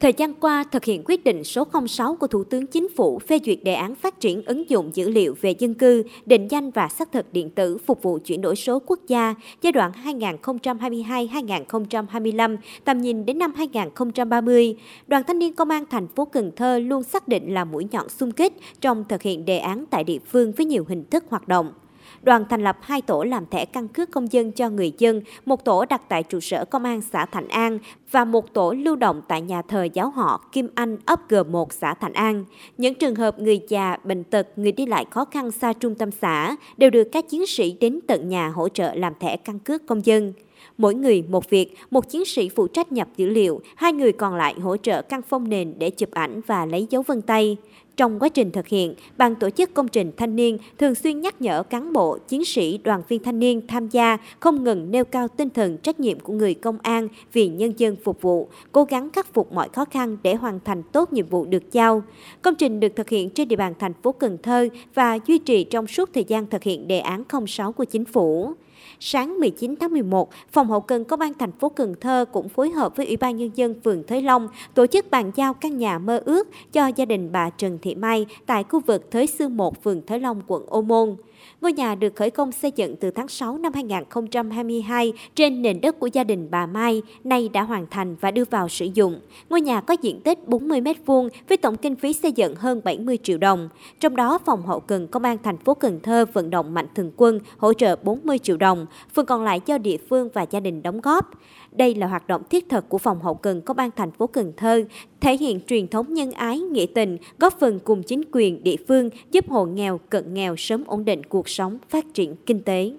Thời gian qua, thực hiện quyết định số 06 của Thủ tướng Chính phủ phê duyệt đề án phát triển ứng dụng dữ liệu về dân cư, định danh và xác thực điện tử phục vụ chuyển đổi số quốc gia giai đoạn 2022-2025, tầm nhìn đến năm 2030, Đoàn Thanh niên Công an thành phố Cần Thơ luôn xác định là mũi nhọn xung kích trong thực hiện đề án tại địa phương với nhiều hình thức hoạt động đoàn thành lập hai tổ làm thẻ căn cước công dân cho người dân, một tổ đặt tại trụ sở công an xã Thạnh An và một tổ lưu động tại nhà thờ giáo họ Kim Anh ấp G1 xã Thạnh An. Những trường hợp người già, bệnh tật, người đi lại khó khăn xa trung tâm xã đều được các chiến sĩ đến tận nhà hỗ trợ làm thẻ căn cước công dân. Mỗi người một việc, một chiến sĩ phụ trách nhập dữ liệu, hai người còn lại hỗ trợ căn phong nền để chụp ảnh và lấy dấu vân tay. Trong quá trình thực hiện, ban tổ chức công trình thanh niên thường xuyên nhắc nhở cán bộ, chiến sĩ, đoàn viên thanh niên tham gia không ngừng nêu cao tinh thần trách nhiệm của người công an vì nhân dân phục vụ, cố gắng khắc phục mọi khó khăn để hoàn thành tốt nhiệm vụ được giao. Công trình được thực hiện trên địa bàn thành phố Cần Thơ và duy trì trong suốt thời gian thực hiện đề án 06 của chính phủ. Sáng 19 tháng 11, Phòng hậu cần Công an thành phố Cần Thơ cũng phối hợp với Ủy ban Nhân dân phường Thới Long tổ chức bàn giao căn nhà mơ ước cho gia đình bà Trần Thị Mai tại khu vực Thới Sư 1, phường Thới Long, quận Ô Môn. Ngôi nhà được khởi công xây dựng từ tháng 6 năm 2022 trên nền đất của gia đình bà Mai, nay đã hoàn thành và đưa vào sử dụng. Ngôi nhà có diện tích 40 m2 với tổng kinh phí xây dựng hơn 70 triệu đồng. Trong đó, phòng hậu cần công an thành phố Cần Thơ vận động mạnh thường quân hỗ trợ 40 triệu đồng đồng, phần còn lại do địa phương và gia đình đóng góp. Đây là hoạt động thiết thực của phòng hậu cần công an thành phố Cần Thơ, thể hiện truyền thống nhân ái, nghĩa tình, góp phần cùng chính quyền địa phương giúp hộ nghèo, cận nghèo sớm ổn định cuộc sống, phát triển kinh tế.